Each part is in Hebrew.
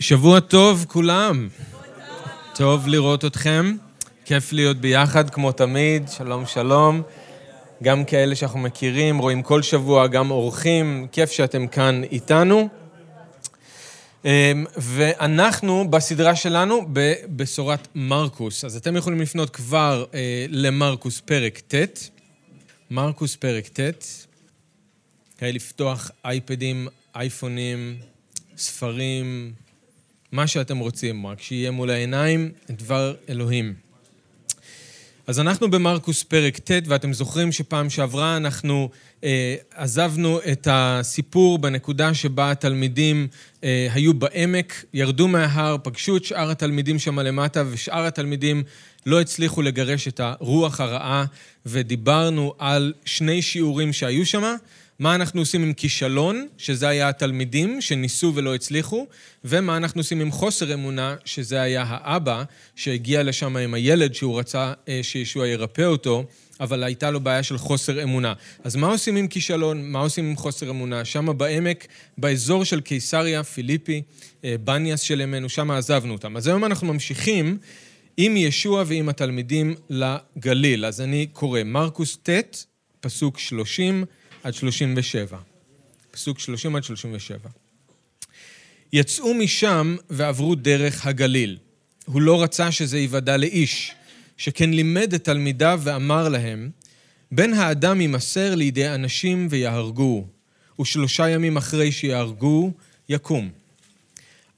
שבוע טוב כולם. טוב לראות אתכם. כיף להיות ביחד, כמו תמיד. שלום, שלום. גם כאלה שאנחנו מכירים, רואים כל שבוע, גם אורחים. כיף שאתם כאן איתנו. אמ, ואנחנו בסדרה שלנו בבשורת מרקוס. אז אתם יכולים לפנות כבר אה, למרקוס פרק ט', מרקוס פרק ט', לפתוח אייפדים, אייפונים, ספרים, מה שאתם רוצים, רק שיהיה מול העיניים דבר אלוהים. אז אנחנו במרקוס פרק ט', ואתם זוכרים שפעם שעברה אנחנו אה, עזבנו את הסיפור בנקודה שבה התלמידים אה, היו בעמק, ירדו מההר, פגשו את שאר התלמידים שם למטה, ושאר התלמידים לא הצליחו לגרש את הרוח הרעה, ודיברנו על שני שיעורים שהיו שם. מה אנחנו עושים עם כישלון, שזה היה התלמידים שניסו ולא הצליחו, ומה אנחנו עושים עם חוסר אמונה, שזה היה האבא שהגיע לשם עם הילד שהוא רצה אה, שישוע ירפא אותו, אבל הייתה לו בעיה של חוסר אמונה. אז מה עושים עם כישלון? מה עושים עם חוסר אמונה? שם בעמק, באזור של קיסריה, פיליפי, אה, בניאס של ימינו, שם עזבנו אותם. אז היום אנחנו ממשיכים עם ישוע ועם התלמידים לגליל. אז אני קורא מרקוס ט', פסוק 30 עד 37. פסוק 30 עד 37. יצאו משם ועברו דרך הגליל. הוא לא רצה שזה ייוודע לאיש, שכן לימד את תלמידיו ואמר להם, בן האדם יימסר לידי אנשים ויהרגו, ושלושה ימים אחרי שיהרגו, יקום.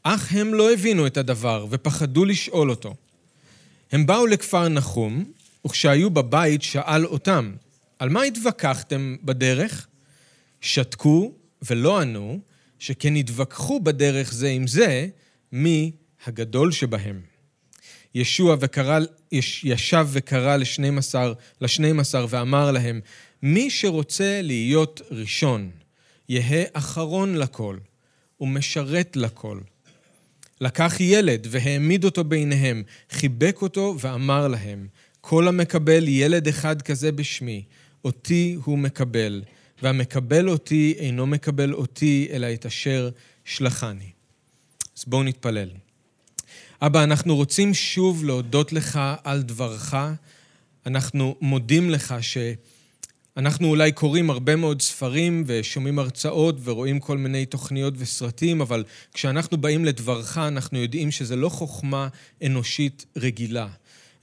אך הם לא הבינו את הדבר ופחדו לשאול אותו. הם באו לכפר נחום, וכשהיו בבית שאל אותם, על מה התווכחתם בדרך? שתקו ולא ענו, שכן התווכחו בדרך זה עם זה, מי הגדול שבהם. ישוע וקרא, ישב וקרא לשנים עשר, לשנים עשר ואמר להם, מי שרוצה להיות ראשון, יהא אחרון לכל ומשרת לכל. לקח ילד והעמיד אותו ביניהם, חיבק אותו ואמר להם, כל המקבל ילד אחד כזה בשמי, אותי הוא מקבל, והמקבל אותי אינו מקבל אותי, אלא את אשר שלחני. אז בואו נתפלל. אבא, אנחנו רוצים שוב להודות לך על דברך. אנחנו מודים לך שאנחנו אולי קוראים הרבה מאוד ספרים ושומעים הרצאות ורואים כל מיני תוכניות וסרטים, אבל כשאנחנו באים לדברך, אנחנו יודעים שזה לא חוכמה אנושית רגילה,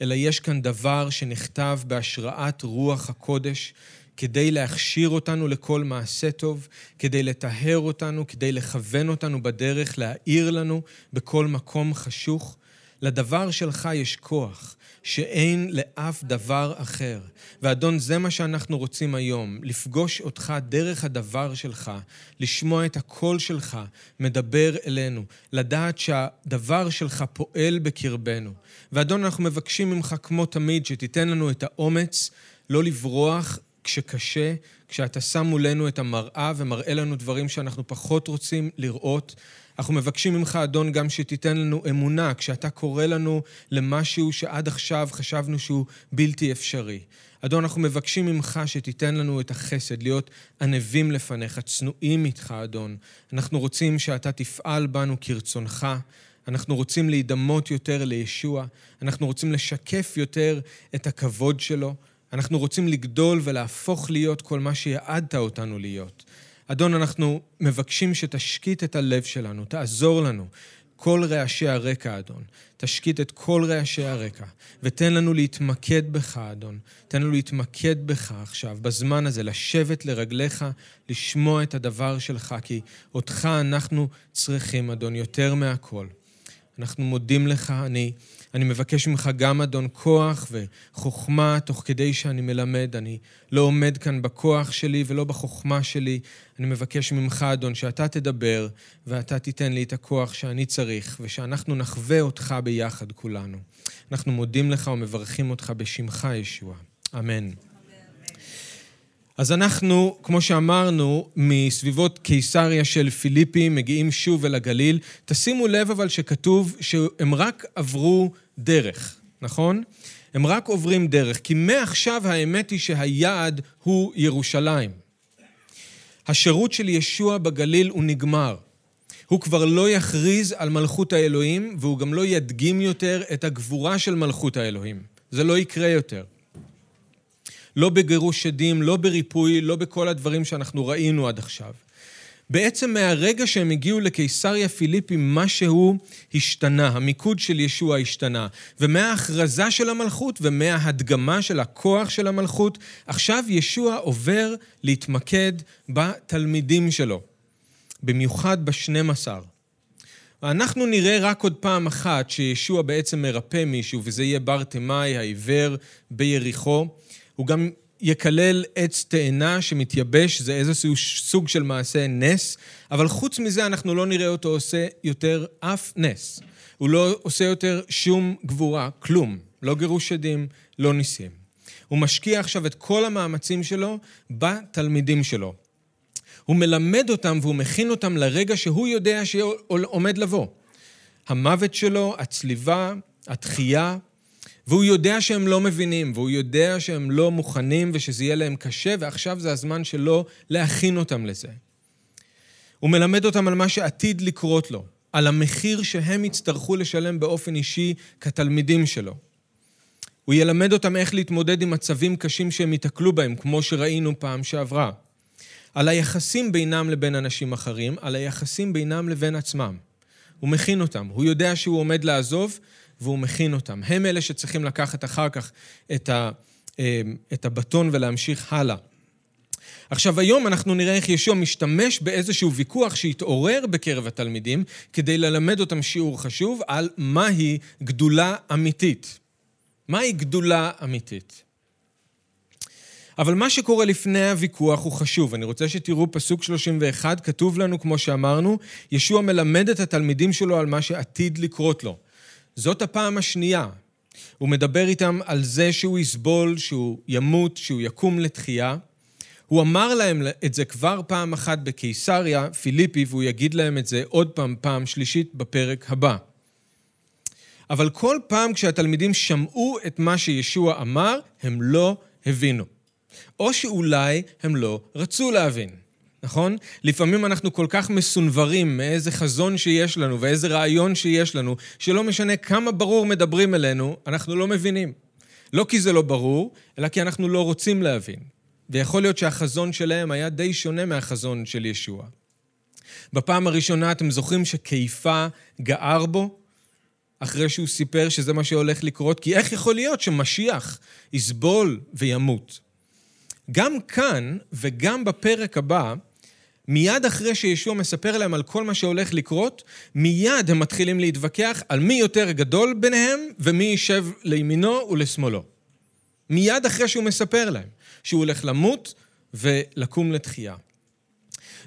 אלא יש כאן דבר שנכתב בהשראת רוח הקודש, כדי להכשיר אותנו לכל מעשה טוב, כדי לטהר אותנו, כדי לכוון אותנו בדרך, להאיר לנו בכל מקום חשוך. לדבר שלך יש כוח, שאין לאף דבר אחר. ואדון, זה מה שאנחנו רוצים היום, לפגוש אותך דרך הדבר שלך, לשמוע את הקול שלך מדבר אלינו, לדעת שהדבר שלך פועל בקרבנו. ואדון, אנחנו מבקשים ממך כמו תמיד, שתיתן לנו את האומץ לא לברוח כשקשה, כשאתה שם מולנו את המראה ומראה לנו דברים שאנחנו פחות רוצים לראות. אנחנו מבקשים ממך, אדון, גם שתיתן לנו אמונה כשאתה קורא לנו למשהו שעד עכשיו חשבנו שהוא בלתי אפשרי. אדון, אנחנו מבקשים ממך שתיתן לנו את החסד, להיות ענבים לפניך, צנועים איתך, אדון. אנחנו רוצים שאתה תפעל בנו כרצונך. אנחנו רוצים להידמות יותר לישוע, אנחנו רוצים לשקף יותר את הכבוד שלו, אנחנו רוצים לגדול ולהפוך להיות כל מה שיעדת אותנו להיות. אדון, אנחנו מבקשים שתשקיט את הלב שלנו, תעזור לנו. כל רעשי הרקע, אדון. תשקיט את כל רעשי הרקע, ותן לנו להתמקד בך, אדון. תן לנו להתמקד בך עכשיו, בזמן הזה, לשבת לרגליך, לשמוע את הדבר שלך, כי אותך אנחנו צריכים, אדון, יותר מהכל. אנחנו מודים לך, אני... אני מבקש ממך גם, אדון, כוח וחוכמה תוך כדי שאני מלמד. אני לא עומד כאן בכוח שלי ולא בחוכמה שלי. אני מבקש ממך, אדון, שאתה תדבר ואתה תיתן לי את הכוח שאני צריך, ושאנחנו נחווה אותך ביחד כולנו. אנחנו מודים לך ומברכים אותך בשמך, ישוע. אמן. אז אנחנו, כמו שאמרנו, מסביבות קיסריה של פיליפי, מגיעים שוב אל הגליל. תשימו לב אבל שכתוב שהם רק עברו דרך, נכון? הם רק עוברים דרך, כי מעכשיו האמת היא שהיעד הוא ירושלים. השירות של ישוע בגליל הוא נגמר. הוא כבר לא יכריז על מלכות האלוהים, והוא גם לא ידגים יותר את הגבורה של מלכות האלוהים. זה לא יקרה יותר. לא בגירוש שדים, לא בריפוי, לא בכל הדברים שאנחנו ראינו עד עכשיו. בעצם מהרגע שהם הגיעו לקיסריה פיליפי, משהו השתנה, המיקוד של ישוע השתנה. ומההכרזה של המלכות ומההדגמה של הכוח של המלכות, עכשיו ישוע עובר להתמקד בתלמידים שלו, במיוחד בשנים עשר. אנחנו נראה רק עוד פעם אחת שישוע בעצם מרפא מישהו, וזה יהיה בר תימאי העיוור ביריחו. הוא גם יקלל עץ תאנה שמתייבש, זה איזשהו סוג של מעשה נס, אבל חוץ מזה אנחנו לא נראה אותו עושה יותר אף נס. הוא לא עושה יותר שום גבורה, כלום. לא גירוש עדים, לא ניסים. הוא משקיע עכשיו את כל המאמצים שלו בתלמידים שלו. הוא מלמד אותם והוא מכין אותם לרגע שהוא יודע שעומד לבוא. המוות שלו, הצליבה, התחייה, והוא יודע שהם לא מבינים, והוא יודע שהם לא מוכנים ושזה יהיה להם קשה, ועכשיו זה הזמן שלו להכין אותם לזה. הוא מלמד אותם על מה שעתיד לקרות לו, על המחיר שהם יצטרכו לשלם באופן אישי כתלמידים שלו. הוא ילמד אותם איך להתמודד עם מצבים קשים שהם ייתקלו בהם, כמו שראינו פעם שעברה. על היחסים בינם לבין אנשים אחרים, על היחסים בינם לבין עצמם. הוא מכין אותם. הוא יודע שהוא עומד לעזוב, והוא מכין אותם. הם אלה שצריכים לקחת אחר כך את, ה, אמ, את הבטון ולהמשיך הלאה. עכשיו, היום אנחנו נראה איך ישוע משתמש באיזשהו ויכוח שהתעורר בקרב התלמידים כדי ללמד אותם שיעור חשוב על מהי גדולה אמיתית. מהי גדולה אמיתית? אבל מה שקורה לפני הוויכוח הוא חשוב. אני רוצה שתראו פסוק 31, כתוב לנו, כמו שאמרנו, ישוע מלמד את התלמידים שלו על מה שעתיד לקרות לו. זאת הפעם השנייה. הוא מדבר איתם על זה שהוא יסבול, שהוא ימות, שהוא יקום לתחייה. הוא אמר להם את זה כבר פעם אחת בקיסריה, פיליפי, והוא יגיד להם את זה עוד פעם, פעם שלישית בפרק הבא. אבל כל פעם כשהתלמידים שמעו את מה שישוע אמר, הם לא הבינו. או שאולי הם לא רצו להבין. נכון? לפעמים אנחנו כל כך מסונברים מאיזה חזון שיש לנו ואיזה רעיון שיש לנו, שלא משנה כמה ברור מדברים אלינו, אנחנו לא מבינים. לא כי זה לא ברור, אלא כי אנחנו לא רוצים להבין. ויכול להיות שהחזון שלהם היה די שונה מהחזון של ישוע. בפעם הראשונה אתם זוכרים שכיפה גער בו? אחרי שהוא סיפר שזה מה שהולך לקרות? כי איך יכול להיות שמשיח יסבול וימות? גם כאן וגם בפרק הבא, מיד אחרי שישוע מספר להם על כל מה שהולך לקרות, מיד הם מתחילים להתווכח על מי יותר גדול ביניהם ומי יישב לימינו ולשמאלו. מיד אחרי שהוא מספר להם שהוא הולך למות ולקום לתחייה.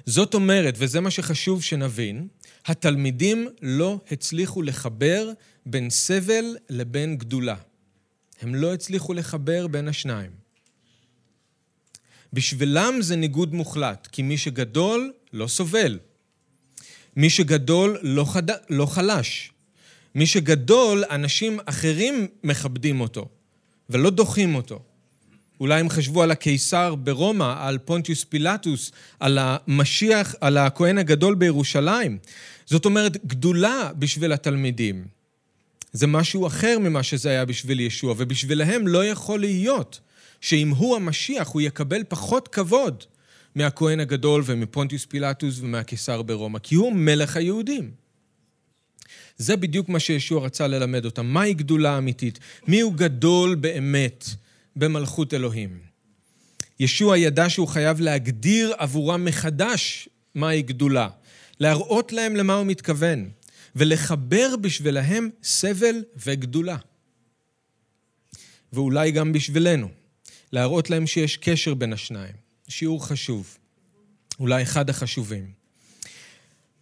זאת אומרת, וזה מה שחשוב שנבין, התלמידים לא הצליחו לחבר בין סבל לבין גדולה. הם לא הצליחו לחבר בין השניים. בשבילם זה ניגוד מוחלט, כי מי שגדול לא סובל. מי שגדול לא, חד... לא חלש. מי שגדול, אנשים אחרים מכבדים אותו, ולא דוחים אותו. אולי הם חשבו על הקיסר ברומא, על פונטיוס פילטוס, על המשיח, על הכהן הגדול בירושלים. זאת אומרת, גדולה בשביל התלמידים. זה משהו אחר ממה שזה היה בשביל ישוע, ובשבילהם לא יכול להיות שאם הוא המשיח, הוא יקבל פחות כבוד מהכהן הגדול ומפונטיוס פילטוס ומהקיסר ברומא, כי הוא מלך היהודים. זה בדיוק מה שישוע רצה ללמד אותם. מהי גדולה אמיתית? הוא גדול באמת במלכות אלוהים? ישוע ידע שהוא חייב להגדיר עבורם מחדש מהי גדולה, להראות להם למה הוא מתכוון, ולחבר בשבילהם סבל וגדולה. ואולי גם בשבילנו. להראות להם שיש קשר בין השניים. שיעור חשוב, אולי אחד החשובים.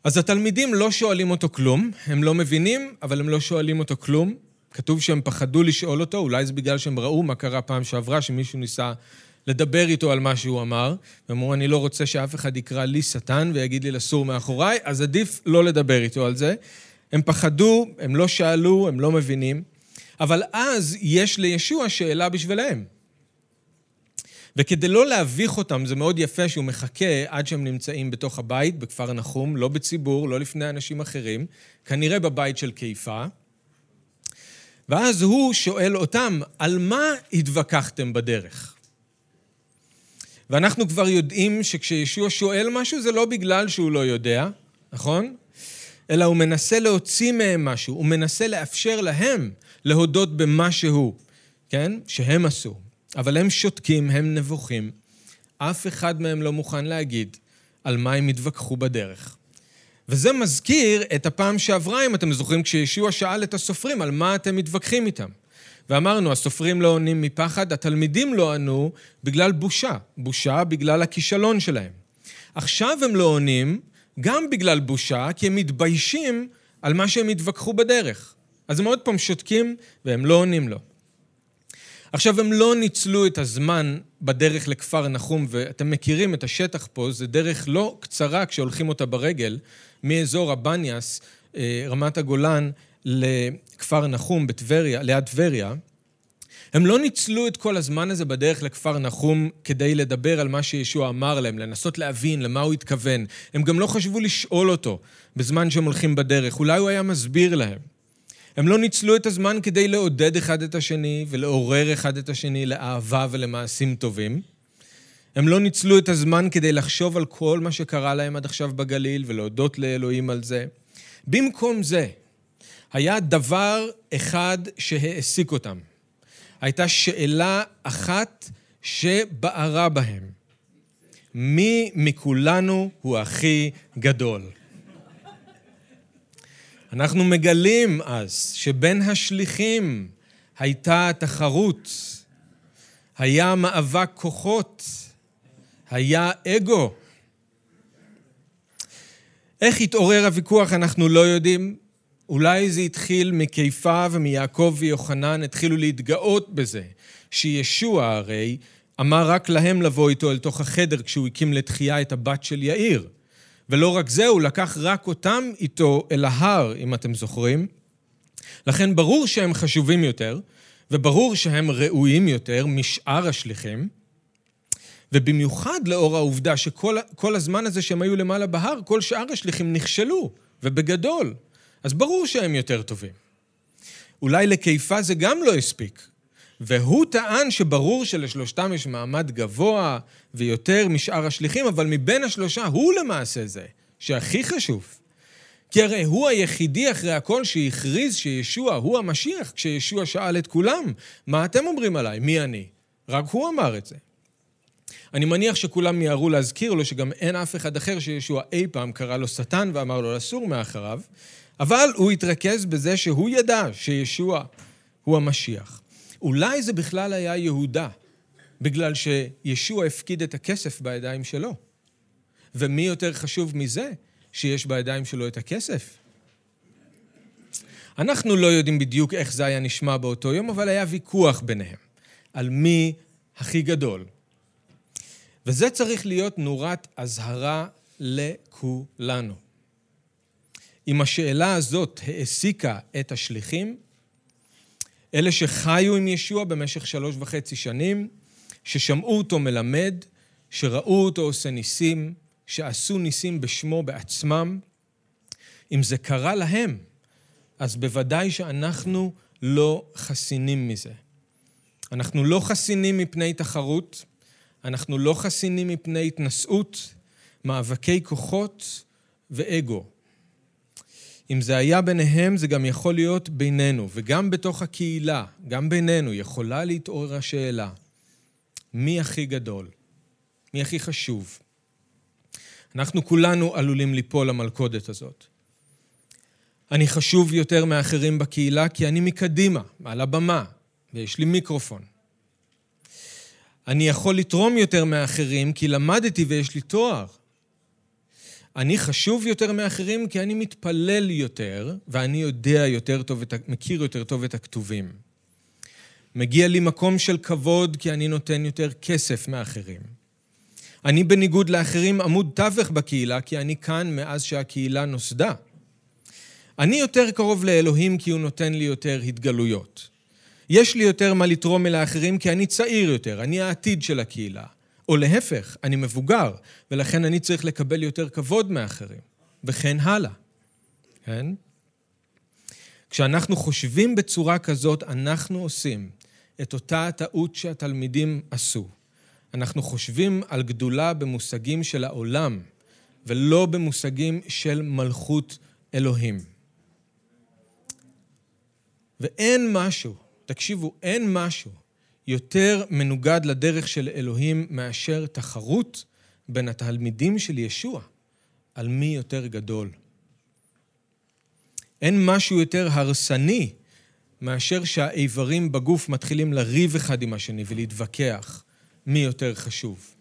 אז התלמידים לא שואלים אותו כלום, הם לא מבינים, אבל הם לא שואלים אותו כלום. כתוב שהם פחדו לשאול אותו, אולי זה בגלל שהם ראו מה קרה פעם שעברה, שמישהו ניסה לדבר איתו על מה שהוא אמר, והם אמרו, אני לא רוצה שאף אחד יקרא לי שטן ויגיד לי לסור מאחוריי, אז עדיף לא לדבר איתו על זה. הם פחדו, הם לא שאלו, הם לא מבינים, אבל אז יש לישוע שאלה בשבילם. וכדי לא להביך אותם, זה מאוד יפה שהוא מחכה עד שהם נמצאים בתוך הבית, בכפר נחום, לא בציבור, לא לפני אנשים אחרים, כנראה בבית של קיפה. ואז הוא שואל אותם, על מה התווכחתם בדרך? ואנחנו כבר יודעים שכשישוע שואל משהו, זה לא בגלל שהוא לא יודע, נכון? אלא הוא מנסה להוציא מהם משהו, הוא מנסה לאפשר להם להודות במשהו, כן? שהם עשו. אבל הם שותקים, הם נבוכים. אף אחד מהם לא מוכן להגיד על מה הם התווכחו בדרך. וזה מזכיר את הפעם שעברה, אם אתם זוכרים, כשישוע שאל את הסופרים על מה אתם מתווכחים איתם. ואמרנו, הסופרים לא עונים מפחד, התלמידים לא ענו בגלל בושה. בושה בגלל הכישלון שלהם. עכשיו הם לא עונים גם בגלל בושה, כי הם מתביישים על מה שהם התווכחו בדרך. אז הם עוד פעם שותקים והם לא עונים לו. עכשיו, הם לא ניצלו את הזמן בדרך לכפר נחום, ואתם מכירים את השטח פה, זה דרך לא קצרה כשהולכים אותה ברגל, מאזור הבניאס, אה, רמת הגולן, לכפר נחום בטבריה, ליד טבריה. הם לא ניצלו את כל הזמן הזה בדרך לכפר נחום כדי לדבר על מה שישוע אמר להם, לנסות להבין למה הוא התכוון. הם גם לא חשבו לשאול אותו בזמן שהם הולכים בדרך, אולי הוא היה מסביר להם. הם לא ניצלו את הזמן כדי לעודד אחד את השני ולעורר אחד את השני לאהבה ולמעשים טובים. הם לא ניצלו את הזמן כדי לחשוב על כל מה שקרה להם עד עכשיו בגליל ולהודות לאלוהים על זה. במקום זה, היה דבר אחד שהעסיק אותם. הייתה שאלה אחת שבערה בהם. מי מכולנו הוא הכי גדול? אנחנו מגלים אז שבין השליחים הייתה תחרות, היה מאבק כוחות, היה אגו. איך התעורר הוויכוח אנחנו לא יודעים. אולי זה התחיל מקיפה ומיעקב ויוחנן, התחילו להתגאות בזה, שישוע הרי אמר רק להם לבוא איתו אל תוך החדר כשהוא הקים לתחייה את הבת של יאיר. ולא רק זה, הוא לקח רק אותם איתו אל ההר, אם אתם זוכרים. לכן ברור שהם חשובים יותר, וברור שהם ראויים יותר משאר השליחים, ובמיוחד לאור העובדה שכל הזמן הזה שהם היו למעלה בהר, כל שאר השליחים נכשלו, ובגדול. אז ברור שהם יותר טובים. אולי לקיפה זה גם לא הספיק. והוא טען שברור שלשלושתם יש מעמד גבוה ויותר משאר השליחים, אבל מבין השלושה הוא למעשה זה שהכי חשוב. כי הרי הוא היחידי אחרי הכל שהכריז שישוע הוא המשיח, כשישוע שאל את כולם, מה אתם אומרים עליי? מי אני? רק הוא אמר את זה. אני מניח שכולם מיהרו להזכיר לו שגם אין אף אחד אחר שישוע אי פעם קרא לו שטן ואמר לו לסור מאחריו, אבל הוא התרכז בזה שהוא ידע שישוע הוא המשיח. אולי זה בכלל היה יהודה, בגלל שישוע הפקיד את הכסף בידיים שלו. ומי יותר חשוב מזה, שיש בידיים שלו את הכסף? אנחנו לא יודעים בדיוק איך זה היה נשמע באותו יום, אבל היה ויכוח ביניהם על מי הכי גדול. וזה צריך להיות נורת אזהרה לכולנו. אם השאלה הזאת העסיקה את השליחים, אלה שחיו עם ישוע במשך שלוש וחצי שנים, ששמעו אותו מלמד, שראו אותו עושה ניסים, שעשו ניסים בשמו בעצמם, אם זה קרה להם, אז בוודאי שאנחנו לא חסינים מזה. אנחנו לא חסינים מפני תחרות, אנחנו לא חסינים מפני התנשאות, מאבקי כוחות ואגו. אם זה היה ביניהם, זה גם יכול להיות בינינו, וגם בתוך הקהילה, גם בינינו, יכולה להתעורר השאלה, מי הכי גדול? מי הכי חשוב? אנחנו כולנו עלולים ליפול למלכודת הזאת. אני חשוב יותר מאחרים בקהילה כי אני מקדימה, על הבמה, ויש לי מיקרופון. אני יכול לתרום יותר מאחרים כי למדתי ויש לי תואר. אני חשוב יותר מאחרים כי אני מתפלל יותר, ואני יודע יותר טוב, מכיר יותר טוב את הכתובים. מגיע לי מקום של כבוד כי אני נותן יותר כסף מאחרים. אני בניגוד לאחרים עמוד תווך בקהילה כי אני כאן מאז שהקהילה נוסדה. אני יותר קרוב לאלוהים כי הוא נותן לי יותר התגלויות. יש לי יותר מה לתרום אל האחרים כי אני צעיר יותר, אני העתיד של הקהילה. או להפך, אני מבוגר, ולכן אני צריך לקבל יותר כבוד מאחרים, וכן הלאה. כן? כשאנחנו חושבים בצורה כזאת, אנחנו עושים את אותה הטעות שהתלמידים עשו. אנחנו חושבים על גדולה במושגים של העולם, ולא במושגים של מלכות אלוהים. ואין משהו, תקשיבו, אין משהו יותר מנוגד לדרך של אלוהים מאשר תחרות בין התלמידים של ישוע על מי יותר גדול. אין משהו יותר הרסני מאשר שהאיברים בגוף מתחילים לריב אחד עם השני ולהתווכח מי יותר חשוב.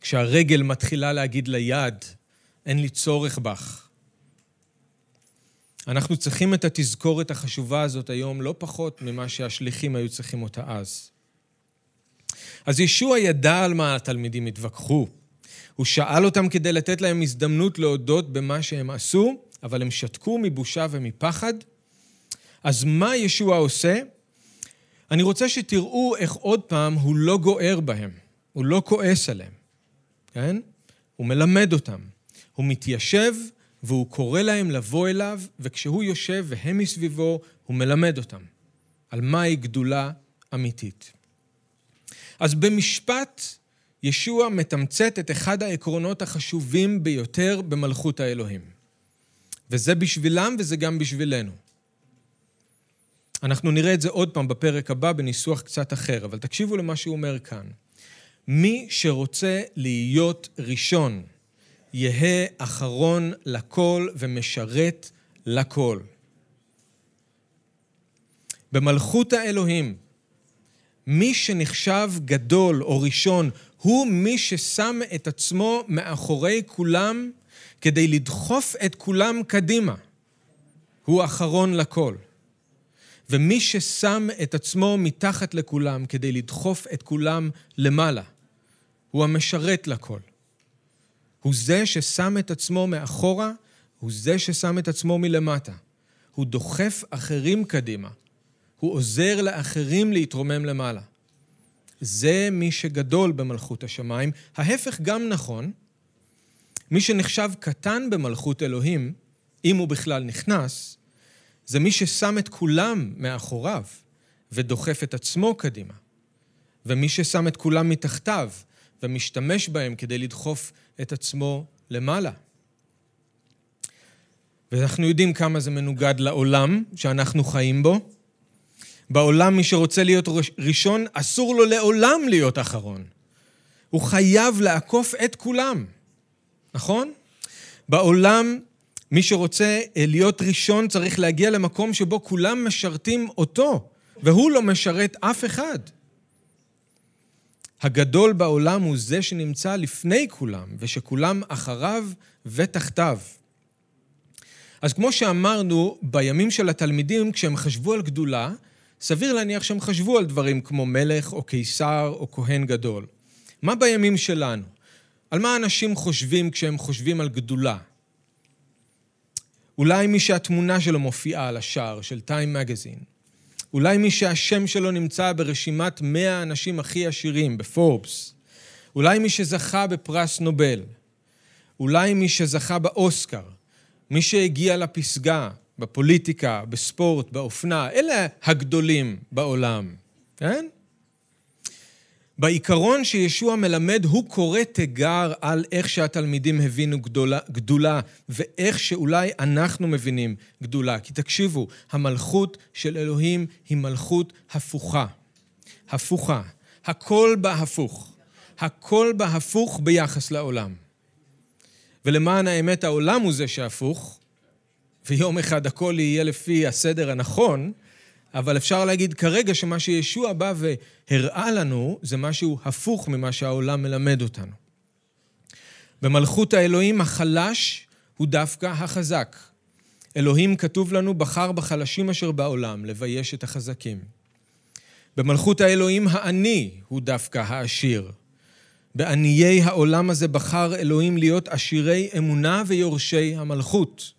כשהרגל מתחילה להגיד ליד, אין לי צורך בך. אנחנו צריכים את התזכורת החשובה הזאת היום לא פחות ממה שהשליחים היו צריכים אותה אז. אז ישוע ידע על מה התלמידים התווכחו. הוא שאל אותם כדי לתת להם הזדמנות להודות במה שהם עשו, אבל הם שתקו מבושה ומפחד. אז מה ישוע עושה? אני רוצה שתראו איך עוד פעם הוא לא גוער בהם, הוא לא כועס עליהם, כן? הוא מלמד אותם. הוא מתיישב והוא קורא להם לבוא אליו, וכשהוא יושב והם מסביבו, הוא מלמד אותם על מהי גדולה אמיתית. אז במשפט, ישוע מתמצת את אחד העקרונות החשובים ביותר במלכות האלוהים. וזה בשבילם וזה גם בשבילנו. אנחנו נראה את זה עוד פעם בפרק הבא בניסוח קצת אחר, אבל תקשיבו למה שהוא אומר כאן. מי שרוצה להיות ראשון, יהא אחרון לכל ומשרת לכל. במלכות האלוהים, מי שנחשב גדול או ראשון הוא מי ששם את עצמו מאחורי כולם כדי לדחוף את כולם קדימה. הוא אחרון לכל. ומי ששם את עצמו מתחת לכולם כדי לדחוף את כולם למעלה, הוא המשרת לכל. הוא זה ששם את עצמו מאחורה, הוא זה ששם את עצמו מלמטה. הוא דוחף אחרים קדימה. הוא עוזר לאחרים להתרומם למעלה. זה מי שגדול במלכות השמיים. ההפך גם נכון. מי שנחשב קטן במלכות אלוהים, אם הוא בכלל נכנס, זה מי ששם את כולם מאחוריו ודוחף את עצמו קדימה. ומי ששם את כולם מתחתיו ומשתמש בהם כדי לדחוף את עצמו למעלה. ואנחנו יודעים כמה זה מנוגד לעולם שאנחנו חיים בו. בעולם מי שרוצה להיות ראשון, אסור לו לעולם להיות אחרון. הוא חייב לעקוף את כולם, נכון? בעולם מי שרוצה אה, להיות ראשון צריך להגיע למקום שבו כולם משרתים אותו, והוא לא משרת אף אחד. הגדול בעולם הוא זה שנמצא לפני כולם, ושכולם אחריו ותחתיו. אז כמו שאמרנו, בימים של התלמידים, כשהם חשבו על גדולה, סביר להניח שהם חשבו על דברים כמו מלך או קיסר או כהן גדול. מה בימים שלנו? על מה אנשים חושבים כשהם חושבים על גדולה? אולי מי שהתמונה שלו מופיעה על השער של טיים מגזין. אולי מי שהשם שלו נמצא ברשימת 100 האנשים הכי עשירים בפורבס. אולי מי שזכה בפרס נובל. אולי מי שזכה באוסקר. מי שהגיע לפסגה, בפוליטיקה, בספורט, באופנה. אלה הגדולים בעולם, כן? בעיקרון שישוע מלמד, הוא קורא תיגר על איך שהתלמידים הבינו גדולה, גדולה, ואיך שאולי אנחנו מבינים גדולה. כי תקשיבו, המלכות של אלוהים היא מלכות הפוכה. הפוכה. הכל בה הפוך. הכל בה הפוך ביחס לעולם. ולמען האמת, העולם הוא זה שהפוך, ויום אחד הכל יהיה לפי הסדר הנכון, אבל אפשר להגיד כרגע שמה שישוע בא והראה לנו זה משהו הפוך ממה שהעולם מלמד אותנו. במלכות האלוהים החלש הוא דווקא החזק. אלוהים, כתוב לנו, בחר בחלשים אשר בעולם לבייש את החזקים. במלכות האלוהים העני הוא דווקא העשיר. בעניי העולם הזה בחר אלוהים להיות עשירי אמונה ויורשי המלכות.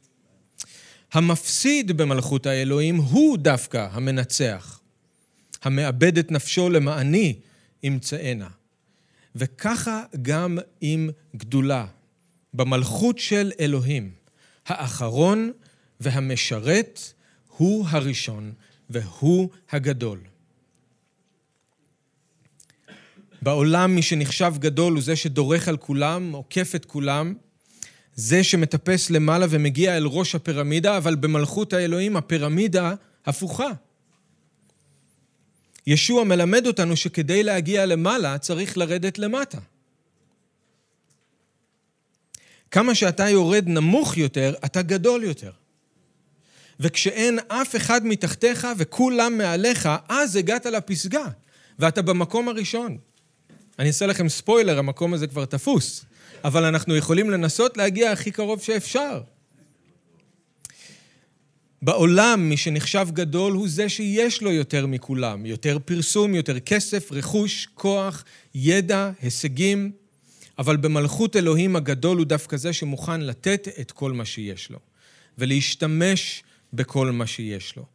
המפסיד במלכות האלוהים הוא דווקא המנצח. המאבד את נפשו למעני ימצאנה. וככה גם עם גדולה. במלכות של אלוהים, האחרון והמשרת הוא הראשון והוא הגדול. בעולם מי שנחשב גדול הוא זה שדורך על כולם, עוקף את כולם, זה שמטפס למעלה ומגיע אל ראש הפירמידה, אבל במלכות האלוהים הפירמידה הפוכה. ישוע מלמד אותנו שכדי להגיע למעלה צריך לרדת למטה. כמה שאתה יורד נמוך יותר, אתה גדול יותר. וכשאין אף אחד מתחתיך וכולם מעליך, אז הגעת לפסגה, ואתה במקום הראשון. אני אעשה לכם ספוילר, המקום הזה כבר תפוס, אבל אנחנו יכולים לנסות להגיע הכי קרוב שאפשר. בעולם מי שנחשב גדול הוא זה שיש לו יותר מכולם, יותר פרסום, יותר כסף, רכוש, כוח, ידע, הישגים, אבל במלכות אלוהים הגדול הוא דווקא זה שמוכן לתת את כל מה שיש לו, ולהשתמש בכל מה שיש לו,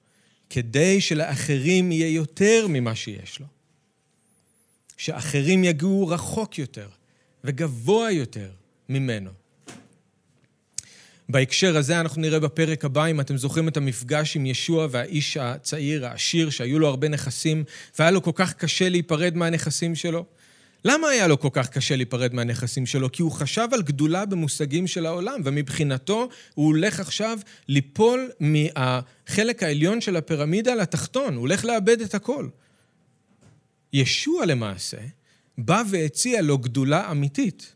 כדי שלאחרים יהיה יותר ממה שיש לו. שאחרים יגיעו רחוק יותר וגבוה יותר ממנו. בהקשר הזה אנחנו נראה בפרק הבא, אם אתם זוכרים את המפגש עם ישוע והאיש הצעיר, העשיר, שהיו לו הרבה נכסים, והיה לו כל כך קשה להיפרד מהנכסים שלו. למה היה לו כל כך קשה להיפרד מהנכסים שלו? כי הוא חשב על גדולה במושגים של העולם, ומבחינתו הוא הולך עכשיו ליפול מהחלק העליון של הפירמידה לתחתון, הוא הולך לאבד את הכל. ישוע למעשה בא והציע לו גדולה אמיתית.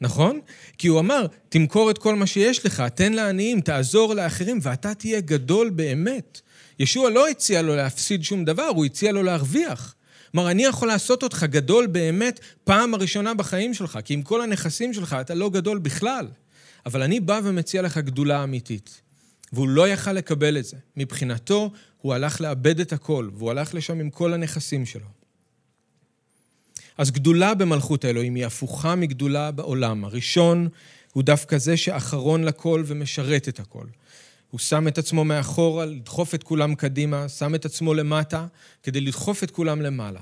נכון? כי הוא אמר, תמכור את כל מה שיש לך, תן לעניים, תעזור לאחרים, ואתה תהיה גדול באמת. ישוע לא הציע לו להפסיד שום דבר, הוא הציע לו להרוויח. כלומר, אני יכול לעשות אותך גדול באמת פעם הראשונה בחיים שלך, כי עם כל הנכסים שלך אתה לא גדול בכלל. אבל אני בא ומציע לך גדולה אמיתית. והוא לא יכל לקבל את זה. מבחינתו, הוא הלך לאבד את הכל, והוא הלך לשם עם כל הנכסים שלו. אז גדולה במלכות האלוהים היא הפוכה מגדולה בעולם. הראשון הוא דווקא זה שאחרון לכל ומשרת את הכל. הוא שם את עצמו מאחורה, לדחוף את כולם קדימה, שם את עצמו למטה, כדי לדחוף את כולם למעלה.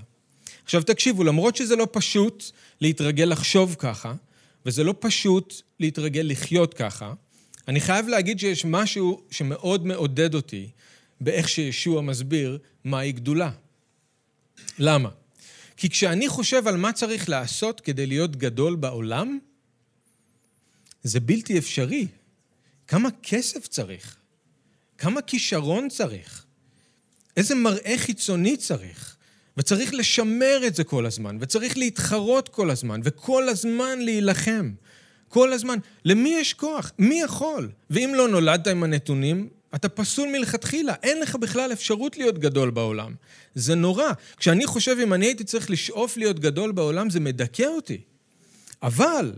עכשיו תקשיבו, למרות שזה לא פשוט להתרגל לחשוב ככה, וזה לא פשוט להתרגל לחיות ככה, אני חייב להגיד שיש משהו שמאוד מעודד אותי באיך שישוע מסביר מהי גדולה. למה? כי כשאני חושב על מה צריך לעשות כדי להיות גדול בעולם, זה בלתי אפשרי. כמה כסף צריך? כמה כישרון צריך? איזה מראה חיצוני צריך? וצריך לשמר את זה כל הזמן, וצריך להתחרות כל הזמן, וכל הזמן להילחם. כל הזמן. למי יש כוח? מי יכול? ואם לא נולדת עם הנתונים, אתה פסול מלכתחילה, אין לך בכלל אפשרות להיות גדול בעולם. זה נורא. כשאני חושב אם אני הייתי צריך לשאוף להיות גדול בעולם, זה מדכא אותי. אבל,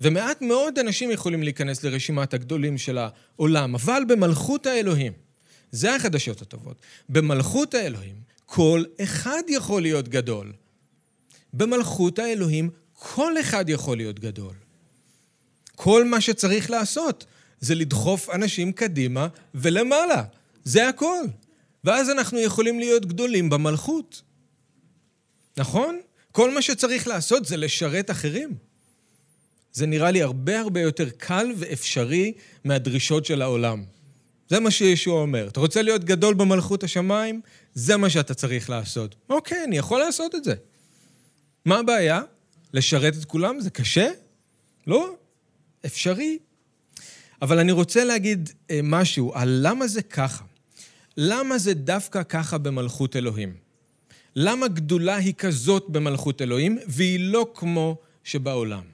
ומעט מאוד אנשים יכולים להיכנס לרשימת הגדולים של העולם, אבל במלכות האלוהים, זה החדשות הטובות, במלכות האלוהים, כל אחד יכול להיות גדול. במלכות האלוהים, כל אחד יכול להיות גדול. כל מה שצריך לעשות זה לדחוף אנשים קדימה ולמעלה. זה הכל. ואז אנחנו יכולים להיות גדולים במלכות. נכון? כל מה שצריך לעשות זה לשרת אחרים. זה נראה לי הרבה הרבה יותר קל ואפשרי מהדרישות של העולם. זה מה שישוע אומר. אתה רוצה להיות גדול במלכות השמיים? זה מה שאתה צריך לעשות. אוקיי, אני יכול לעשות את זה. מה הבעיה? לשרת את כולם זה קשה? לא, אפשרי. אבל אני רוצה להגיד אה, משהו על למה זה ככה. למה זה דווקא ככה במלכות אלוהים? למה גדולה היא כזאת במלכות אלוהים והיא לא כמו שבעולם?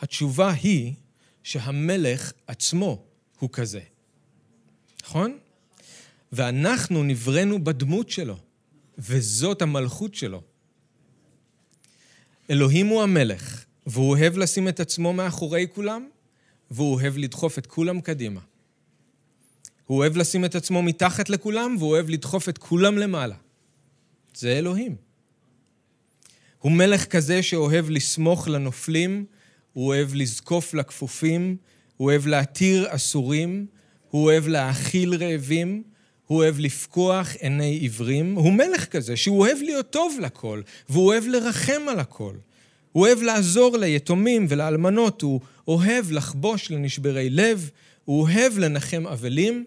התשובה היא שהמלך עצמו הוא כזה. נכון? ואנחנו נבראנו בדמות שלו, וזאת המלכות שלו. אלוהים הוא המלך, והוא אוהב לשים את עצמו מאחורי כולם, והוא אוהב לדחוף את כולם קדימה. הוא אוהב לשים את עצמו מתחת לכולם, והוא אוהב לדחוף את כולם למעלה. זה אלוהים. הוא מלך כזה שאוהב לסמוך לנופלים, הוא אוהב לזקוף לכפופים, הוא אוהב להתיר אסורים, הוא אוהב להאכיל רעבים, הוא אוהב לפקוח עיני עיוורים, הוא מלך כזה, שהוא אוהב להיות טוב לכל, והוא אוהב לרחם על הכל. הוא אוהב לעזור ליתומים ולאלמנות, הוא אוהב לחבוש לנשברי לב, הוא אוהב לנחם אבלים,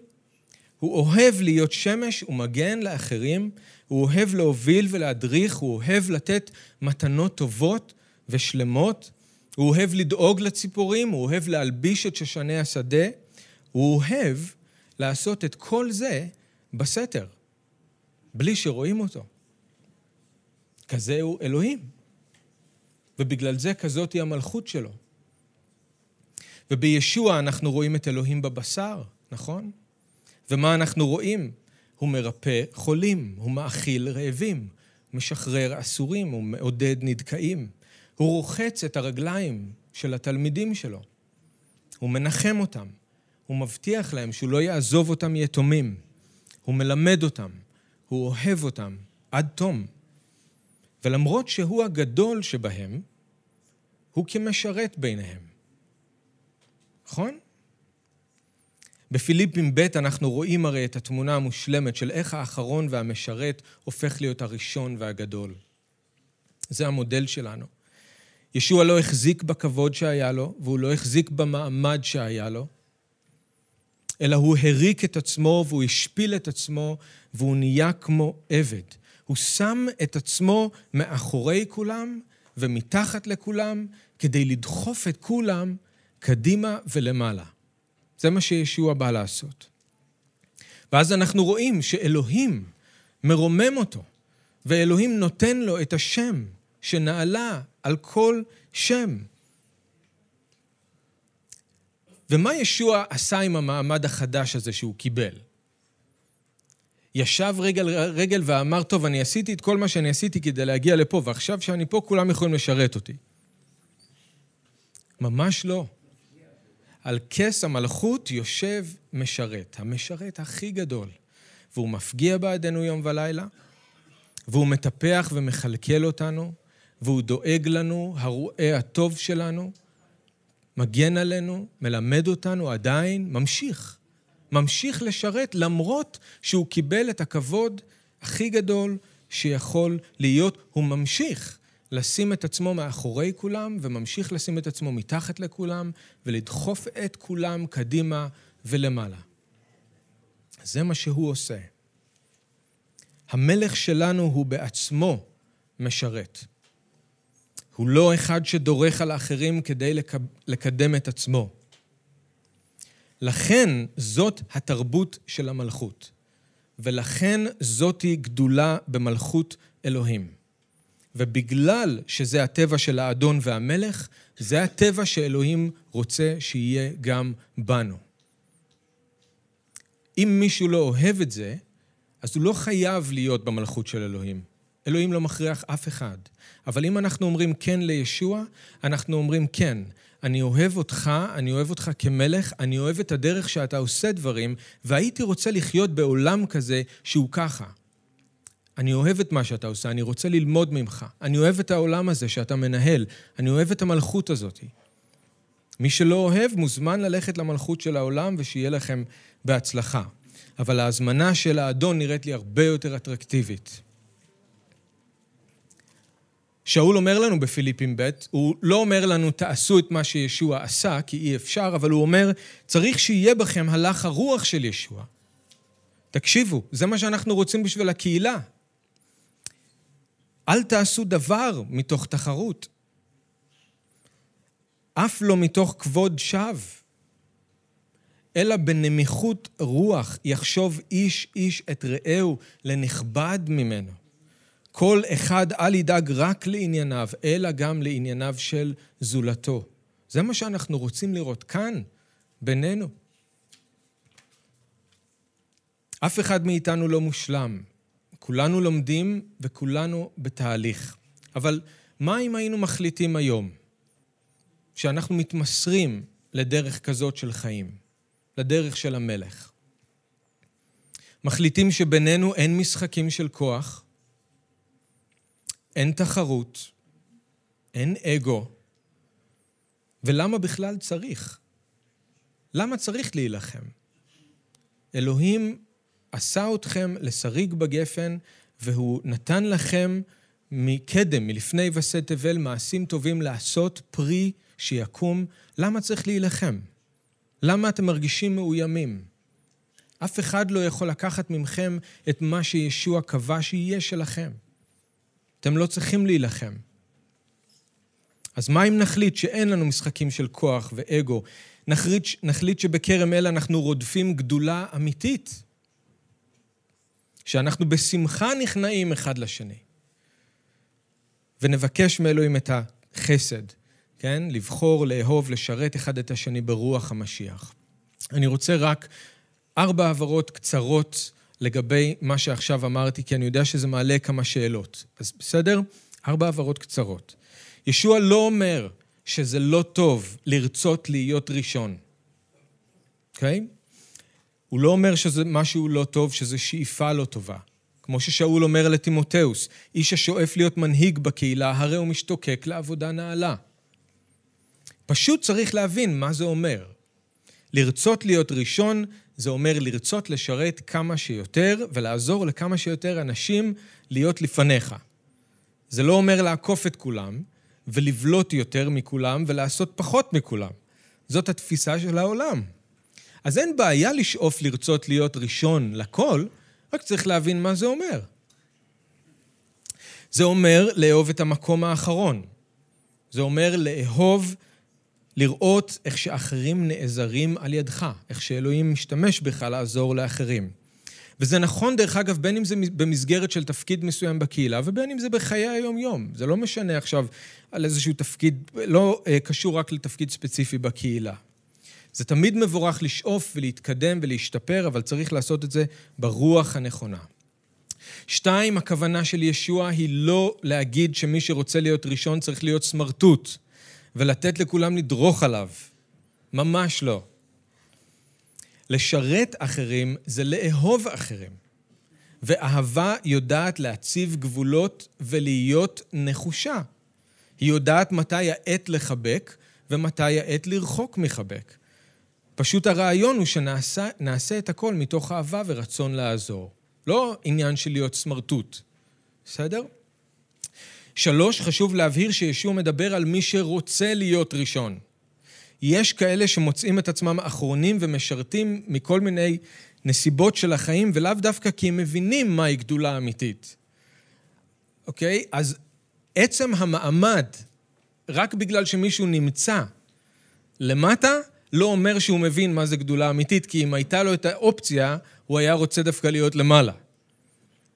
הוא אוהב להיות שמש ומגן לאחרים, הוא אוהב להוביל ולהדריך, הוא אוהב לתת מתנות טובות ושלמות, הוא אוהב לדאוג לציפורים, הוא אוהב להלביש את שושני השדה, הוא אוהב לעשות את כל זה בסתר, בלי שרואים אותו. כזה הוא אלוהים. ובגלל זה כזאת היא המלכות שלו. ובישוע אנחנו רואים את אלוהים בבשר, נכון? ומה אנחנו רואים? הוא מרפא חולים, הוא מאכיל רעבים, משחרר אסורים, הוא מעודד נדכאים. הוא רוחץ את הרגליים של התלמידים שלו. הוא מנחם אותם. הוא מבטיח להם שהוא לא יעזוב אותם יתומים. הוא מלמד אותם. הוא אוהב אותם עד תום. ולמרות שהוא הגדול שבהם, הוא כמשרת ביניהם. נכון? בפיליפים ב' אנחנו רואים הרי את התמונה המושלמת של איך האחרון והמשרת הופך להיות הראשון והגדול. זה המודל שלנו. ישוע לא החזיק בכבוד שהיה לו, והוא לא החזיק במעמד שהיה לו, אלא הוא הריק את עצמו והוא השפיל את עצמו והוא נהיה כמו עבד. הוא שם את עצמו מאחורי כולם ומתחת לכולם כדי לדחוף את כולם קדימה ולמעלה. זה מה שישוע בא לעשות. ואז אנחנו רואים שאלוהים מרומם אותו, ואלוהים נותן לו את השם שנעלה על כל שם. ומה ישוע עשה עם המעמד החדש הזה שהוא קיבל? ישב רגל רגל ואמר, טוב, אני עשיתי את כל מה שאני עשיתי כדי להגיע לפה, ועכשיו שאני פה כולם יכולים לשרת אותי. ממש לא. על כס המלכות יושב משרת, המשרת הכי גדול, והוא מפגיע בעדנו יום ולילה, והוא מטפח ומכלכל אותנו, והוא דואג לנו, הרועה הטוב שלנו, מגן עלינו, מלמד אותנו עדיין, ממשיך. ממשיך לשרת למרות שהוא קיבל את הכבוד הכי גדול שיכול להיות, הוא ממשיך לשים את עצמו מאחורי כולם וממשיך לשים את עצמו מתחת לכולם ולדחוף את כולם קדימה ולמעלה. זה מה שהוא עושה. המלך שלנו הוא בעצמו משרת. הוא לא אחד שדורך על האחרים כדי לקדם את עצמו. לכן זאת התרבות של המלכות, ולכן זאתי גדולה במלכות אלוהים. ובגלל שזה הטבע של האדון והמלך, זה הטבע שאלוהים רוצה שיהיה גם בנו. אם מישהו לא אוהב את זה, אז הוא לא חייב להיות במלכות של אלוהים. אלוהים לא מכריח אף אחד. אבל אם אנחנו אומרים כן לישוע, אנחנו אומרים כן. אני אוהב אותך, אני אוהב אותך כמלך, אני אוהב את הדרך שאתה עושה דברים, והייתי רוצה לחיות בעולם כזה שהוא ככה. אני אוהב את מה שאתה עושה, אני רוצה ללמוד ממך. אני אוהב את העולם הזה שאתה מנהל, אני אוהב את המלכות הזאת. מי שלא אוהב מוזמן ללכת למלכות של העולם ושיהיה לכם בהצלחה. אבל ההזמנה של האדון נראית לי הרבה יותר אטרקטיבית. שאול אומר לנו בפיליפים ב', הוא לא אומר לנו תעשו את מה שישוע עשה, כי אי אפשר, אבל הוא אומר, צריך שיהיה בכם הלך הרוח של ישוע. תקשיבו, זה מה שאנחנו רוצים בשביל הקהילה. אל תעשו דבר מתוך תחרות, אף לא מתוך כבוד שווא, אלא בנמיכות רוח יחשוב איש איש את רעהו לנכבד ממנו. כל אחד אל ידאג רק לענייניו, אלא גם לענייניו של זולתו. זה מה שאנחנו רוצים לראות כאן, בינינו. אף אחד מאיתנו לא מושלם. כולנו לומדים וכולנו בתהליך. אבל מה אם היינו מחליטים היום שאנחנו מתמסרים לדרך כזאת של חיים, לדרך של המלך? מחליטים שבינינו אין משחקים של כוח, אין תחרות, אין אגו, ולמה בכלל צריך? למה צריך להילחם? אלוהים עשה אתכם לשריג בגפן, והוא נתן לכם מקדם, מלפני ושא תבל, מעשים טובים לעשות פרי שיקום. למה צריך להילחם? למה אתם מרגישים מאוימים? אף אחד לא יכול לקחת מכם את מה שישוע קבע שיהיה שלכם. אתם לא צריכים להילחם. אז מה אם נחליט שאין לנו משחקים של כוח ואגו? נחליט, נחליט שבכרם אל אנחנו רודפים גדולה אמיתית. שאנחנו בשמחה נכנעים אחד לשני. ונבקש מאלוהים את החסד, כן? לבחור, לאהוב, לשרת אחד את השני ברוח המשיח. אני רוצה רק ארבע הבהרות קצרות לגבי מה שעכשיו אמרתי, כי אני יודע שזה מעלה כמה שאלות. אז בסדר? ארבע הבהרות קצרות. ישוע לא אומר שזה לא טוב לרצות להיות ראשון, אוקיי? Okay? הוא לא אומר שזה משהו לא טוב, שזה שאיפה לא טובה. כמו ששאול אומר לטימותאוס, איש השואף להיות מנהיג בקהילה, הרי הוא משתוקק לעבודה נעלה. פשוט צריך להבין מה זה אומר. לרצות להיות ראשון, זה אומר לרצות לשרת כמה שיותר ולעזור לכמה שיותר אנשים להיות לפניך. זה לא אומר לעקוף את כולם ולבלוט יותר מכולם ולעשות פחות מכולם. זאת התפיסה של העולם. אז אין בעיה לשאוף לרצות להיות ראשון לכל, רק צריך להבין מה זה אומר. זה אומר לאהוב את המקום האחרון. זה אומר לאהוב, לראות איך שאחרים נעזרים על ידך, איך שאלוהים משתמש בך לעזור לאחרים. וזה נכון, דרך אגב, בין אם זה במסגרת של תפקיד מסוים בקהילה, ובין אם זה בחיי היום-יום. זה לא משנה עכשיו על איזשהו תפקיד, לא אה, קשור רק לתפקיד ספציפי בקהילה. זה תמיד מבורך לשאוף ולהתקדם ולהשתפר, אבל צריך לעשות את זה ברוח הנכונה. שתיים, הכוונה של ישוע היא לא להגיד שמי שרוצה להיות ראשון צריך להיות סמרטוט ולתת לכולם לדרוך עליו. ממש לא. לשרת אחרים זה לאהוב אחרים. ואהבה יודעת להציב גבולות ולהיות נחושה. היא יודעת מתי העת לחבק ומתי העת לרחוק מחבק. פשוט הרעיון הוא שנעשה את הכל מתוך אהבה ורצון לעזור. לא עניין של להיות סמרטוט, בסדר? שלוש, חשוב להבהיר שישוע מדבר על מי שרוצה להיות ראשון. יש כאלה שמוצאים את עצמם אחרונים ומשרתים מכל מיני נסיבות של החיים, ולאו דווקא כי הם מבינים מהי גדולה אמיתית. אוקיי? אז עצם המעמד, רק בגלל שמישהו נמצא למטה, לא אומר שהוא מבין מה זה גדולה אמיתית, כי אם הייתה לו את האופציה, הוא היה רוצה דווקא להיות למעלה.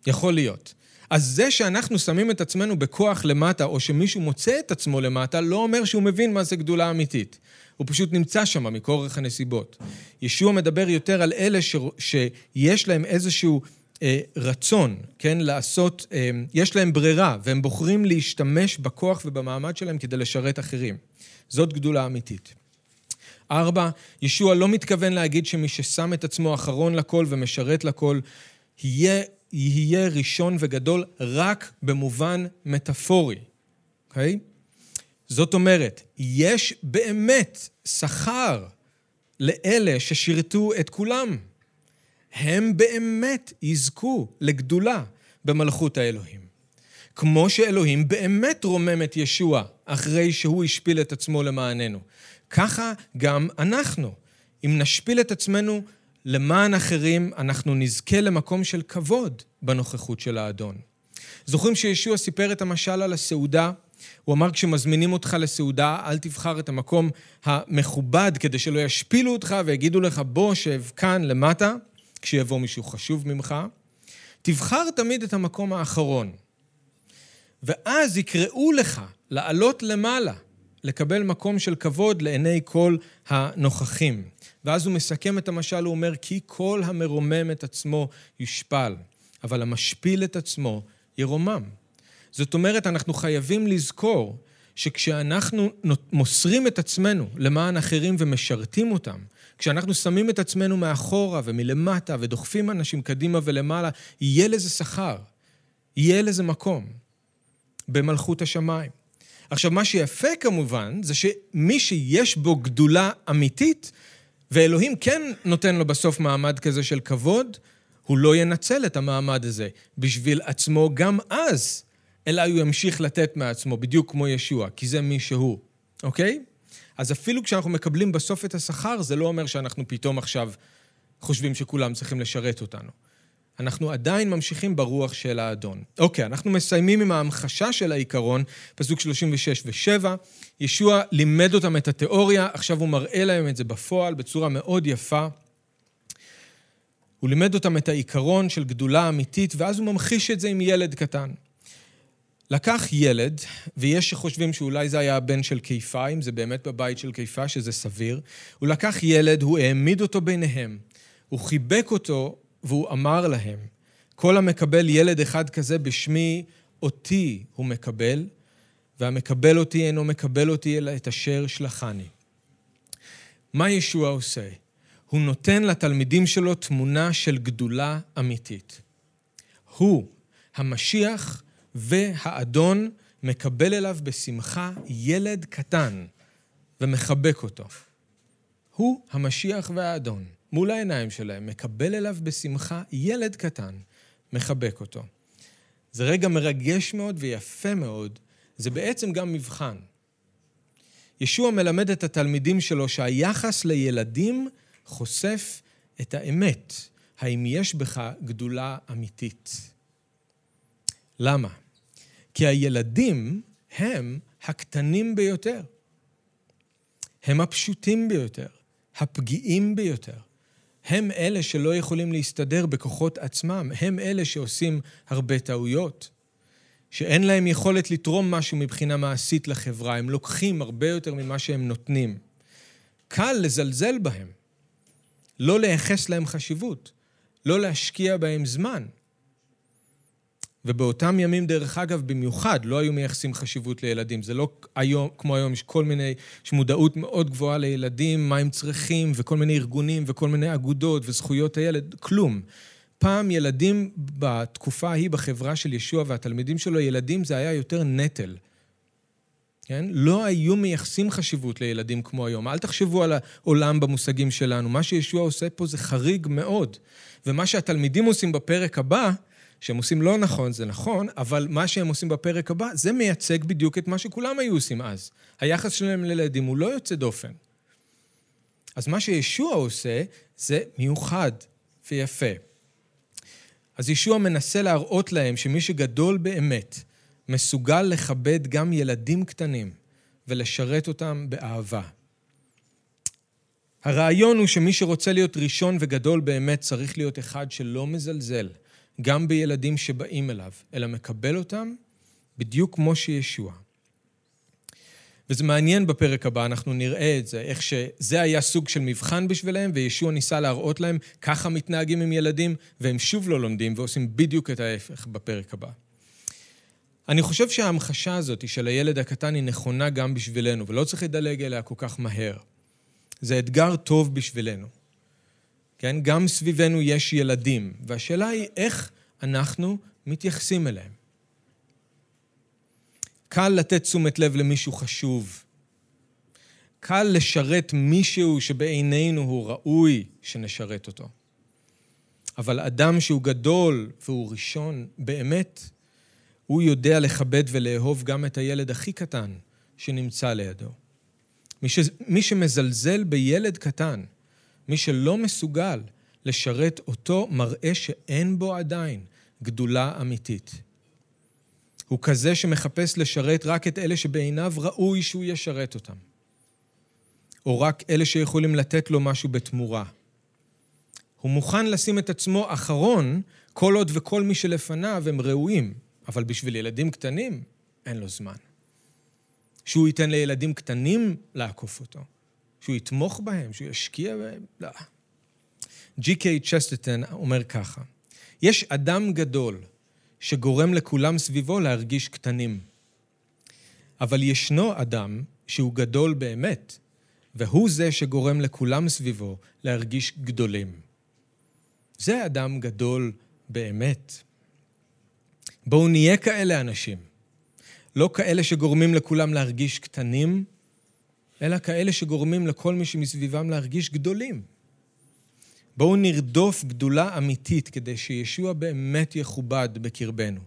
יכול להיות. אז זה שאנחנו שמים את עצמנו בכוח למטה, או שמישהו מוצא את עצמו למטה, לא אומר שהוא מבין מה זה גדולה אמיתית. הוא פשוט נמצא שם מכורח הנסיבות. ישוע מדבר יותר על אלה ש... שיש להם איזשהו אה, רצון, כן, לעשות, אה, יש להם ברירה, והם בוחרים להשתמש בכוח ובמעמד שלהם כדי לשרת אחרים. זאת גדולה אמיתית. ארבע, ישוע לא מתכוון להגיד שמי ששם את עצמו אחרון לכל ומשרת לכל, יהיה, יהיה ראשון וגדול רק במובן מטאפורי, אוקיי? Okay? זאת אומרת, יש באמת שכר לאלה ששירתו את כולם. הם באמת יזכו לגדולה במלכות האלוהים. כמו שאלוהים באמת רומם את ישוע אחרי שהוא השפיל את עצמו למעננו. ככה גם אנחנו. אם נשפיל את עצמנו למען אחרים, אנחנו נזכה למקום של כבוד בנוכחות של האדון. זוכרים שישוע סיפר את המשל על הסעודה? הוא אמר, כשמזמינים אותך לסעודה, אל תבחר את המקום המכובד כדי שלא ישפילו אותך ויגידו לך, בוא, שב כאן למטה, כשיבוא מישהו חשוב ממך. תבחר תמיד את המקום האחרון. ואז יקראו לך לעלות למעלה. לקבל מקום של כבוד לעיני כל הנוכחים. ואז הוא מסכם את המשל, הוא אומר, כי כל המרומם את עצמו יושפל, אבל המשפיל את עצמו ירומם. זאת אומרת, אנחנו חייבים לזכור שכשאנחנו מוסרים את עצמנו למען אחרים ומשרתים אותם, כשאנחנו שמים את עצמנו מאחורה ומלמטה ודוחפים אנשים קדימה ולמעלה, יהיה לזה שכר, יהיה לזה מקום במלכות השמיים. עכשיו, מה שיפה כמובן, זה שמי שיש בו גדולה אמיתית, ואלוהים כן נותן לו בסוף מעמד כזה של כבוד, הוא לא ינצל את המעמד הזה בשביל עצמו גם אז, אלא הוא ימשיך לתת מעצמו, בדיוק כמו ישוע, כי זה מי שהוא, אוקיי? אז אפילו כשאנחנו מקבלים בסוף את השכר, זה לא אומר שאנחנו פתאום עכשיו חושבים שכולם צריכים לשרת אותנו. אנחנו עדיין ממשיכים ברוח של האדון. אוקיי, אנחנו מסיימים עם ההמחשה של העיקרון, פסוק 36 ו-7. ישוע לימד אותם את התיאוריה, עכשיו הוא מראה להם את זה בפועל בצורה מאוד יפה. הוא לימד אותם את העיקרון של גדולה אמיתית, ואז הוא ממחיש את זה עם ילד קטן. לקח ילד, ויש שחושבים שאולי זה היה הבן של קיפה, אם זה באמת בבית של קיפה, שזה סביר. הוא לקח ילד, הוא העמיד אותו ביניהם, הוא חיבק אותו, והוא אמר להם, כל המקבל ילד אחד כזה בשמי, אותי הוא מקבל, והמקבל אותי אינו מקבל אותי אלא את אשר שלחני. מה ישוע עושה? הוא נותן לתלמידים שלו תמונה של גדולה אמיתית. הוא, המשיח והאדון, מקבל אליו בשמחה ילד קטן ומחבק אותו. הוא המשיח והאדון, מול העיניים שלהם, מקבל אליו בשמחה ילד קטן, מחבק אותו. זה רגע מרגש מאוד ויפה מאוד, זה בעצם גם מבחן. ישוע מלמד את התלמידים שלו שהיחס לילדים חושף את האמת, האם יש בך גדולה אמיתית. למה? כי הילדים הם הקטנים ביותר. הם הפשוטים ביותר, הפגיעים ביותר. הם אלה שלא יכולים להסתדר בכוחות עצמם, הם אלה שעושים הרבה טעויות. שאין להם יכולת לתרום משהו מבחינה מעשית לחברה, הם לוקחים הרבה יותר ממה שהם נותנים. קל לזלזל בהם, לא לייחס להם חשיבות, לא להשקיע בהם זמן. ובאותם ימים, דרך אגב, במיוחד, לא היו מייחסים חשיבות לילדים. זה לא היום, כמו היום, יש כל מיני, יש מודעות מאוד גבוהה לילדים, מה הם צריכים, וכל מיני ארגונים, וכל מיני אגודות, וזכויות הילד, כלום. פעם ילדים בתקופה ההיא בחברה של ישוע והתלמידים שלו, ילדים זה היה יותר נטל. כן? לא היו מייחסים חשיבות לילדים כמו היום. אל תחשבו על העולם במושגים שלנו. מה שישוע עושה פה זה חריג מאוד. ומה שהתלמידים עושים בפרק הבא, שהם עושים לא נכון, זה נכון, אבל מה שהם עושים בפרק הבא, זה מייצג בדיוק את מה שכולם היו עושים אז. היחס שלהם לילדים הוא לא יוצא דופן. אז מה שישוע עושה, זה מיוחד ויפה. אז ישוע מנסה להראות להם שמי שגדול באמת, מסוגל לכבד גם ילדים קטנים ולשרת אותם באהבה. הרעיון הוא שמי שרוצה להיות ראשון וגדול באמת צריך להיות אחד שלא מזלזל, גם בילדים שבאים אליו, אלא מקבל אותם בדיוק כמו שישוע. וזה מעניין בפרק הבא, אנחנו נראה את זה, איך שזה היה סוג של מבחן בשבילם, וישוע ניסה להראות להם ככה מתנהגים עם ילדים, והם שוב לא לומדים ועושים בדיוק את ההפך בפרק הבא. אני חושב שההמחשה הזאת של הילד הקטן היא נכונה גם בשבילנו, ולא צריך לדלג אליה כל כך מהר. זה אתגר טוב בשבילנו. כן? גם סביבנו יש ילדים, והשאלה היא איך אנחנו מתייחסים אליהם. קל לתת תשומת לב למישהו חשוב. קל לשרת מישהו שבעינינו הוא ראוי שנשרת אותו. אבל אדם שהוא גדול והוא ראשון, באמת, הוא יודע לכבד ולאהוב גם את הילד הכי קטן שנמצא לידו. מי, ש... מי שמזלזל בילד קטן, מי שלא מסוגל לשרת אותו, מראה שאין בו עדיין גדולה אמיתית. הוא כזה שמחפש לשרת רק את אלה שבעיניו ראוי שהוא ישרת אותם. או רק אלה שיכולים לתת לו משהו בתמורה. הוא מוכן לשים את עצמו אחרון, כל עוד וכל מי שלפניו הם ראויים, אבל בשביל ילדים קטנים, אין לו זמן. שהוא ייתן לילדים קטנים לעקוף אותו, שהוא יתמוך בהם, שהוא ישקיע בהם, לא. ג'י קיי צ'סטטן אומר ככה, יש אדם גדול שגורם לכולם סביבו להרגיש קטנים. אבל ישנו אדם שהוא גדול באמת, והוא זה שגורם לכולם סביבו להרגיש גדולים. זה אדם גדול באמת. בואו נהיה כאלה אנשים. לא כאלה שגורמים לכולם להרגיש קטנים, אלא כאלה שגורמים לכל מי שמסביבם להרגיש גדולים. בואו נרדוף גדולה אמיתית כדי שישוע באמת יכובד בקרבנו.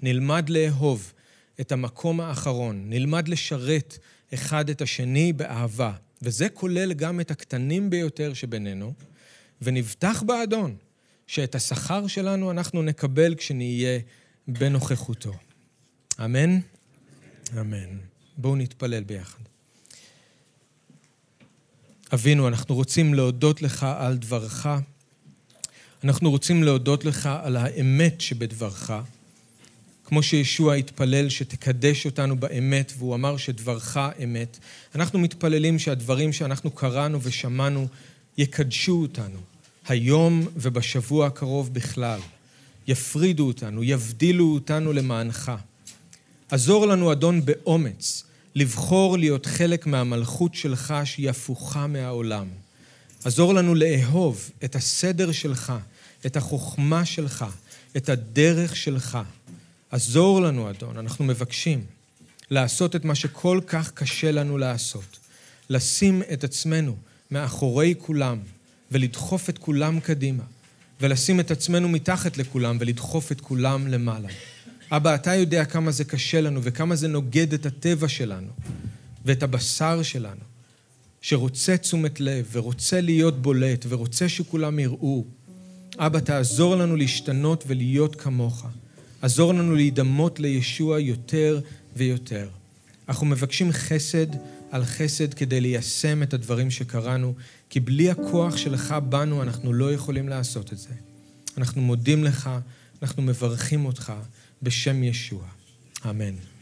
נלמד לאהוב את המקום האחרון, נלמד לשרת אחד את השני באהבה, וזה כולל גם את הקטנים ביותר שבינינו, ונבטח באדון שאת השכר שלנו אנחנו נקבל כשנהיה בנוכחותו. אמן? אמן. בואו נתפלל ביחד. אבינו, אנחנו רוצים להודות לך על דברך. אנחנו רוצים להודות לך על האמת שבדברך. כמו שישוע התפלל שתקדש אותנו באמת, והוא אמר שדברך אמת, אנחנו מתפללים שהדברים שאנחנו קראנו ושמענו יקדשו אותנו, היום ובשבוע הקרוב בכלל. יפרידו אותנו, יבדילו אותנו למענך. עזור לנו, אדון, באומץ, לבחור להיות חלק מהמלכות שלך שהיא הפוכה מהעולם. עזור לנו לאהוב את הסדר שלך, את החוכמה שלך, את הדרך שלך. עזור לנו, אדון, אנחנו מבקשים לעשות את מה שכל כך קשה לנו לעשות, לשים את עצמנו מאחורי כולם ולדחוף את כולם קדימה, ולשים את עצמנו מתחת לכולם ולדחוף את כולם למעלה. אבא, אתה יודע כמה זה קשה לנו וכמה זה נוגד את הטבע שלנו ואת הבשר שלנו, שרוצה תשומת לב ורוצה להיות בולט ורוצה שכולם יראו. אבא, תעזור לנו להשתנות ולהיות כמוך. עזור לנו להידמות לישוע יותר ויותר. אנחנו מבקשים חסד על חסד כדי ליישם את הדברים שקראנו, כי בלי הכוח שלך בנו אנחנו לא יכולים לעשות את זה. אנחנו מודים לך, אנחנו מברכים אותך בשם ישוע. אמן.